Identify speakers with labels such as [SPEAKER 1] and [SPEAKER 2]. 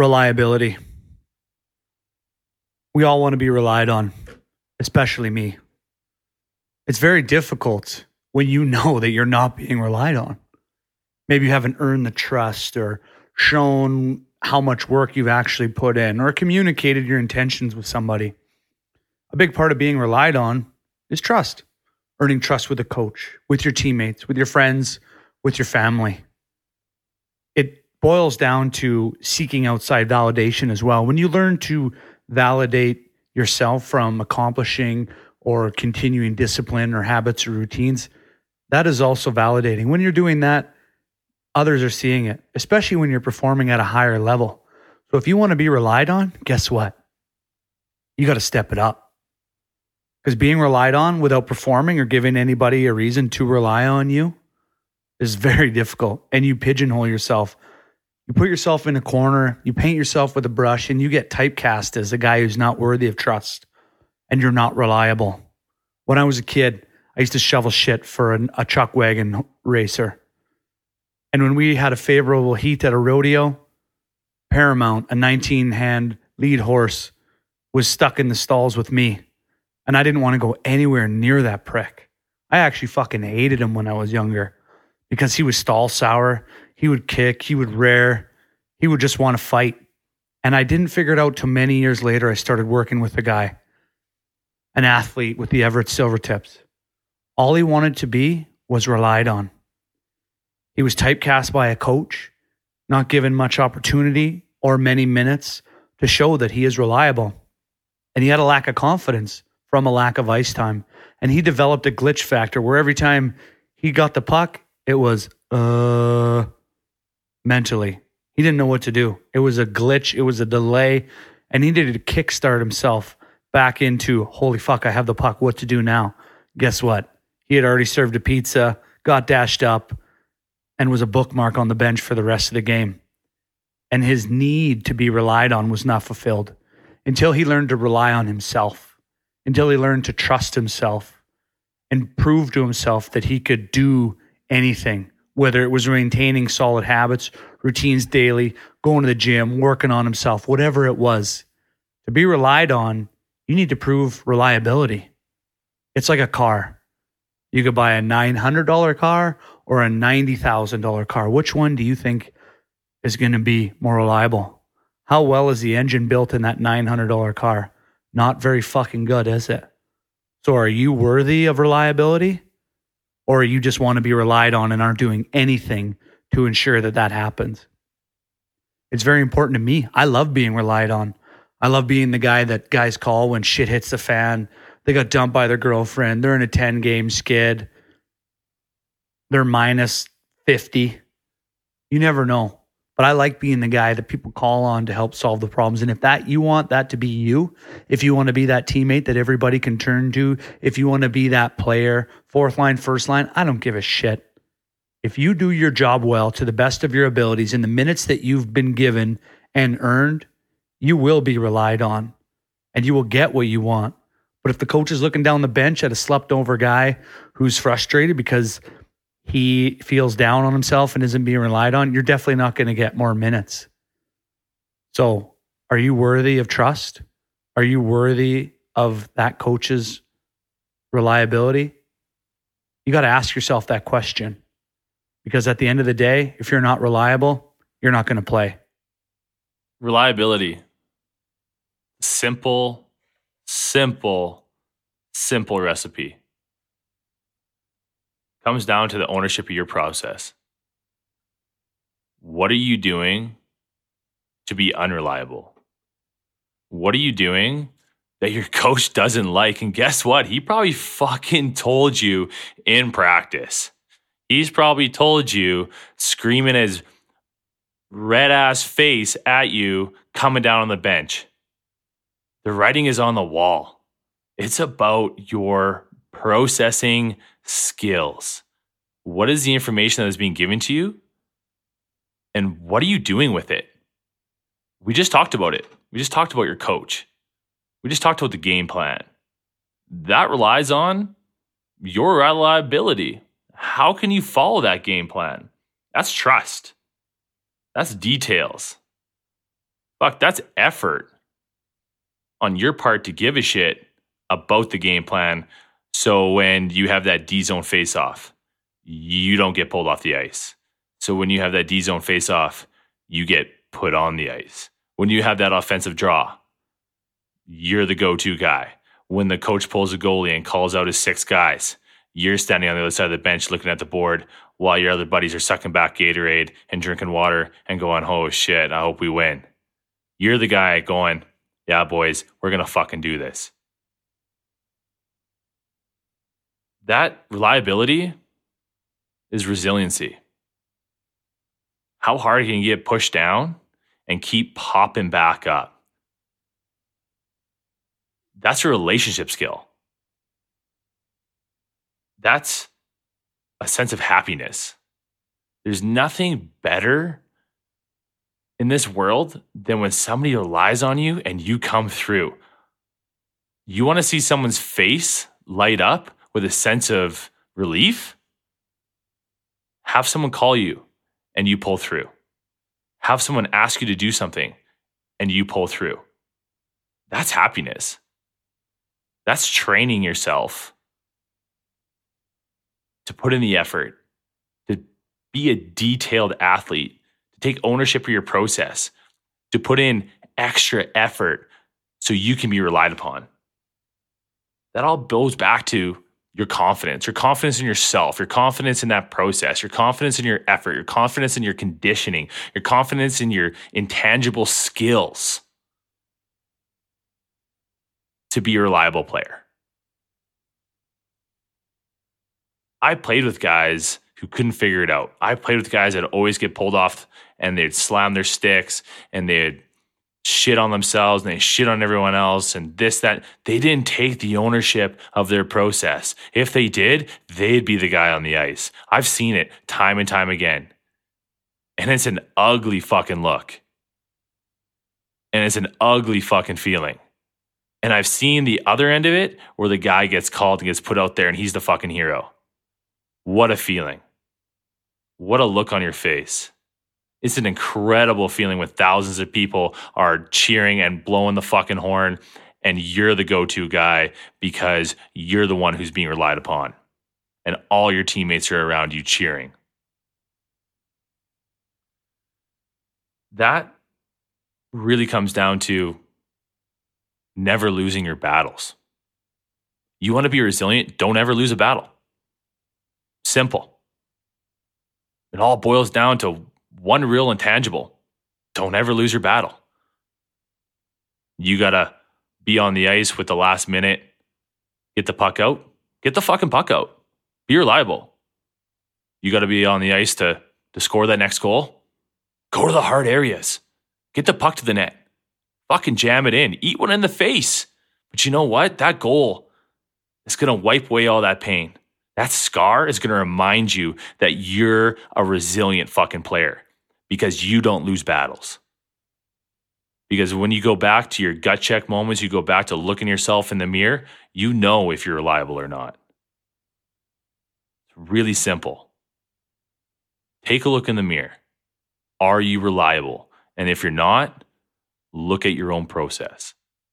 [SPEAKER 1] Reliability. We all want to be relied on, especially me. It's very difficult when you know that you're not being relied on. Maybe you haven't earned the trust or shown how much work you've actually put in or communicated your intentions with somebody. A big part of being relied on is trust, earning trust with a coach, with your teammates, with your friends, with your family. Boils down to seeking outside validation as well. When you learn to validate yourself from accomplishing or continuing discipline or habits or routines, that is also validating. When you're doing that, others are seeing it, especially when you're performing at a higher level. So if you want to be relied on, guess what? You got to step it up. Because being relied on without performing or giving anybody a reason to rely on you is very difficult. And you pigeonhole yourself. You put yourself in a corner, you paint yourself with a brush, and you get typecast as a guy who's not worthy of trust and you're not reliable. When I was a kid, I used to shovel shit for an, a chuck wagon racer. And when we had a favorable heat at a rodeo, Paramount, a 19 hand lead horse, was stuck in the stalls with me. And I didn't want to go anywhere near that prick. I actually fucking hated him when I was younger because he was stall sour. He would kick, he would rear, he would just want to fight. And I didn't figure it out till many years later. I started working with a guy, an athlete with the Everett Silvertips. All he wanted to be was relied on. He was typecast by a coach, not given much opportunity or many minutes to show that he is reliable. And he had a lack of confidence from a lack of ice time. And he developed a glitch factor where every time he got the puck, it was, uh, mentally. He didn't know what to do. It was a glitch, it was a delay, and he needed to kickstart himself back into, holy fuck, I have the puck. What to do now? Guess what? He had already served a pizza, got dashed up, and was a bookmark on the bench for the rest of the game. And his need to be relied on was not fulfilled until he learned to rely on himself, until he learned to trust himself and prove to himself that he could do anything, whether it was maintaining solid habits, routines daily, going to the gym, working on himself, whatever it was. To be relied on, you need to prove reliability. It's like a car. You could buy a $900 car or a $90,000 car? Which one do you think is going to be more reliable? How well is the engine built in that $900 car? Not very fucking good, is it? So are you worthy of reliability? Or you just want to be relied on and aren't doing anything to ensure that that happens? It's very important to me. I love being relied on. I love being the guy that guys call when shit hits the fan. They got dumped by their girlfriend. They're in a 10 game skid they're minus 50. You never know. But I like being the guy that people call on to help solve the problems. And if that you want that to be you, if you want to be that teammate that everybody can turn to, if you want to be that player, fourth line, first line, I don't give a shit. If you do your job well to the best of your abilities in the minutes that you've been given and earned, you will be relied on and you will get what you want. But if the coach is looking down the bench at a slept over guy who's frustrated because he feels down on himself and isn't being relied on, you're definitely not going to get more minutes. So, are you worthy of trust? Are you worthy of that coach's reliability? You got to ask yourself that question because at the end of the day, if you're not reliable, you're not going to play.
[SPEAKER 2] Reliability. Simple, simple, simple recipe comes down to the ownership of your process. What are you doing to be unreliable? What are you doing that your coach doesn't like? And guess what? He probably fucking told you in practice. He's probably told you screaming his red ass face at you coming down on the bench. The writing is on the wall. It's about your processing skills. What is the information that is being given to you? And what are you doing with it? We just talked about it. We just talked about your coach. We just talked about the game plan. That relies on your reliability. How can you follow that game plan? That's trust. That's details. fuck, that's effort on your part to give a shit about the game plan. So when you have that D zone face off, you don't get pulled off the ice. So when you have that D zone face off, you get put on the ice. When you have that offensive draw, you're the go to guy. When the coach pulls a goalie and calls out his six guys, you're standing on the other side of the bench looking at the board while your other buddies are sucking back Gatorade and drinking water and going, oh shit, I hope we win. You're the guy going, yeah, boys, we're going to fucking do this. That reliability is resiliency. How hard can you get pushed down and keep popping back up? That's a relationship skill. That's a sense of happiness. There's nothing better in this world than when somebody relies on you and you come through. You want to see someone's face light up with a sense of relief? Have someone call you and you pull through. Have someone ask you to do something and you pull through. That's happiness. That's training yourself to put in the effort, to be a detailed athlete, to take ownership of your process, to put in extra effort so you can be relied upon. That all goes back to your confidence, your confidence in yourself, your confidence in that process, your confidence in your effort, your confidence in your conditioning, your confidence in your intangible skills to be a reliable player. I played with guys who couldn't figure it out. I played with guys that always get pulled off and they'd slam their sticks and they'd shit on themselves and they shit on everyone else and this, that. They didn't take the ownership of their process. If they did, they'd be the guy on the ice. I've seen it time and time again. And it's an ugly fucking look. And it's an ugly fucking feeling. And I've seen the other end of it where the guy gets called and gets put out there and he's the fucking hero. What a feeling. What a look on your face. It's an incredible feeling when thousands of people are cheering and blowing the fucking horn, and you're the go to guy because you're the one who's being relied upon. And all your teammates are around you cheering. That really comes down to never losing your battles. You want to be resilient, don't ever lose a battle. Simple. It all boils down to one real intangible don't ever lose your battle. You got to be on the ice with the last minute, get the puck out, get the fucking puck out, be reliable. You got to be on the ice to, to score that next goal. Go to the hard areas, get the puck to the net, fucking jam it in, eat one in the face. But you know what? That goal is going to wipe away all that pain. That scar is going to remind you that you're a resilient fucking player because you don't lose battles. Because when you go back to your gut check moments, you go back to looking yourself in the mirror, you know if you're reliable or not. It's really simple. Take a look in the mirror. Are you reliable? And if you're not, look at your own process.